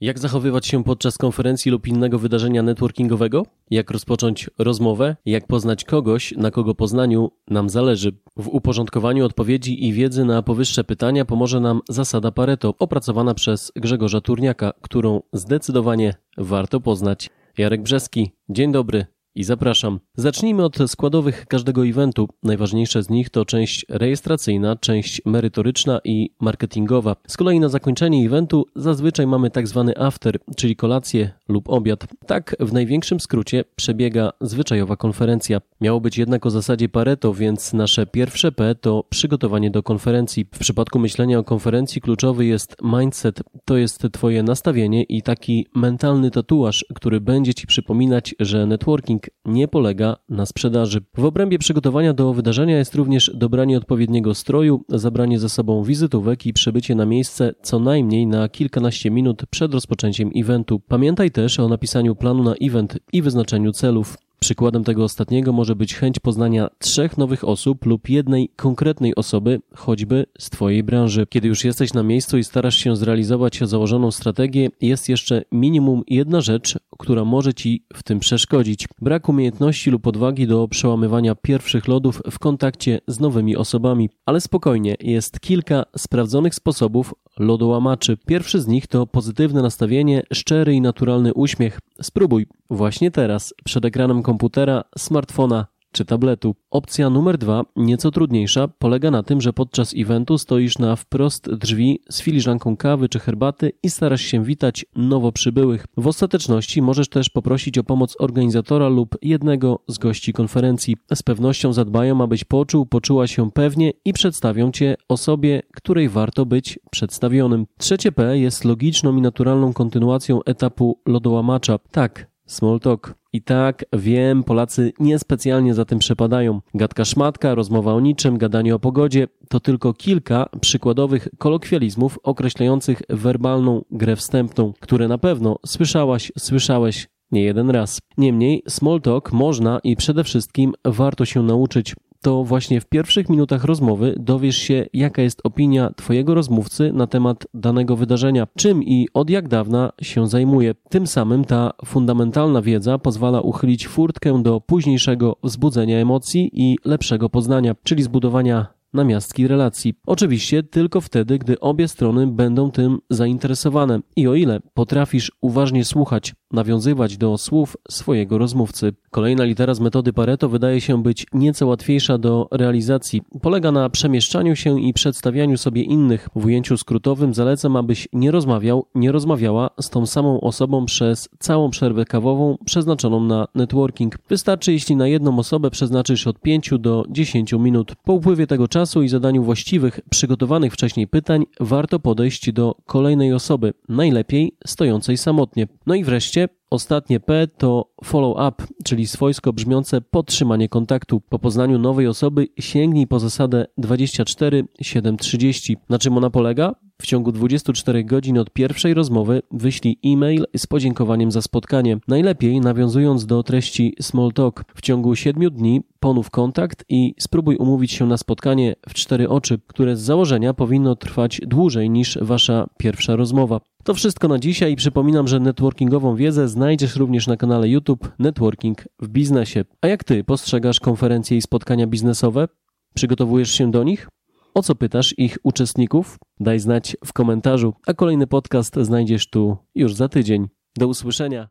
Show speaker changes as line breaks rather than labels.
Jak zachowywać się podczas konferencji lub innego wydarzenia networkingowego? Jak rozpocząć rozmowę? Jak poznać kogoś, na kogo poznaniu nam zależy? W uporządkowaniu odpowiedzi i wiedzy na powyższe pytania pomoże nam zasada Pareto, opracowana przez Grzegorza Turniaka, którą zdecydowanie warto poznać. Jarek Brzeski, dzień dobry i zapraszam. Zacznijmy od składowych każdego eventu. Najważniejsze z nich to część rejestracyjna, część merytoryczna i marketingowa. Z kolei na zakończenie eventu zazwyczaj mamy tak zwany after, czyli kolację lub obiad. Tak w największym skrócie przebiega zwyczajowa konferencja. Miało być jednak o zasadzie Pareto, więc nasze pierwsze P to przygotowanie do konferencji. W przypadku myślenia o konferencji kluczowy jest mindset, to jest twoje nastawienie i taki mentalny tatuaż, który będzie ci przypominać, że networking nie polega na sprzedaży. W obrębie przygotowania do wydarzenia jest również dobranie odpowiedniego stroju, zabranie ze sobą wizytówek i przybycie na miejsce co najmniej na kilkanaście minut przed rozpoczęciem eventu. Pamiętaj też o napisaniu planu na event i wyznaczeniu celów. Przykładem tego ostatniego może być chęć poznania trzech nowych osób lub jednej konkretnej osoby, choćby z Twojej branży. Kiedy już jesteś na miejscu i starasz się zrealizować założoną strategię, jest jeszcze minimum jedna rzecz, która może Ci w tym przeszkodzić. Brak umiejętności lub odwagi do przełamywania pierwszych lodów w kontakcie z nowymi osobami. Ale spokojnie, jest kilka sprawdzonych sposobów lodołamaczy. Pierwszy z nich to pozytywne nastawienie, szczery i naturalny uśmiech. Spróbuj właśnie teraz przed ekranem komputera, smartfona czy tabletu. Opcja numer dwa, nieco trudniejsza, polega na tym, że podczas eventu stoisz na wprost drzwi z filiżanką kawy czy herbaty i starasz się witać nowo przybyłych. W ostateczności możesz też poprosić o pomoc organizatora lub jednego z gości konferencji. Z pewnością zadbają, abyś poczuł, poczuła się pewnie i przedstawią cię osobie, której warto być przedstawionym. Trzecie P jest logiczną i naturalną kontynuacją etapu lodołamacza. Tak, small talk. I tak, wiem, Polacy niespecjalnie za tym przepadają. Gadka szmatka, rozmowa o niczym, gadanie o pogodzie to tylko kilka przykładowych kolokwializmów określających werbalną grę wstępną, które na pewno słyszałaś, słyszałeś nie jeden raz. Niemniej, small talk można i przede wszystkim warto się nauczyć to właśnie w pierwszych minutach rozmowy dowiesz się, jaka jest opinia Twojego rozmówcy na temat danego wydarzenia, czym i od jak dawna się zajmuje. Tym samym ta fundamentalna wiedza pozwala uchylić furtkę do późniejszego wzbudzenia emocji i lepszego poznania, czyli zbudowania namiastki relacji. Oczywiście tylko wtedy, gdy obie strony będą tym zainteresowane i o ile potrafisz uważnie słuchać, nawiązywać do słów swojego rozmówcy. Kolejna litera z metody Pareto wydaje się być nieco łatwiejsza do realizacji. Polega na przemieszczaniu się i przedstawianiu sobie innych. W ujęciu skrótowym zalecam, abyś nie rozmawiał, nie rozmawiała z tą samą osobą przez całą przerwę kawową przeznaczoną na networking. Wystarczy, jeśli na jedną osobę przeznaczysz od 5 do 10 minut. Po upływie tego czasu i zadaniu właściwych, przygotowanych wcześniej pytań, warto podejść do kolejnej osoby, najlepiej stojącej samotnie. No i wreszcie Ostatnie P to follow-up, czyli swojsko brzmiące podtrzymanie kontaktu. Po poznaniu nowej osoby sięgnij po zasadę 24-7-30. Na czym ona polega? W ciągu 24 godzin od pierwszej rozmowy wyślij e-mail z podziękowaniem za spotkanie. Najlepiej nawiązując do treści small talk. W ciągu 7 dni ponów kontakt i spróbuj umówić się na spotkanie w cztery oczy, które z założenia powinno trwać dłużej niż wasza pierwsza rozmowa. To wszystko na dzisiaj. Przypominam, że networkingową wiedzę znajdziesz również na kanale YouTube Networking w biznesie. A jak ty postrzegasz konferencje i spotkania biznesowe? Przygotowujesz się do nich? O co pytasz ich uczestników? Daj znać w komentarzu, a kolejny podcast znajdziesz tu już za tydzień. Do usłyszenia.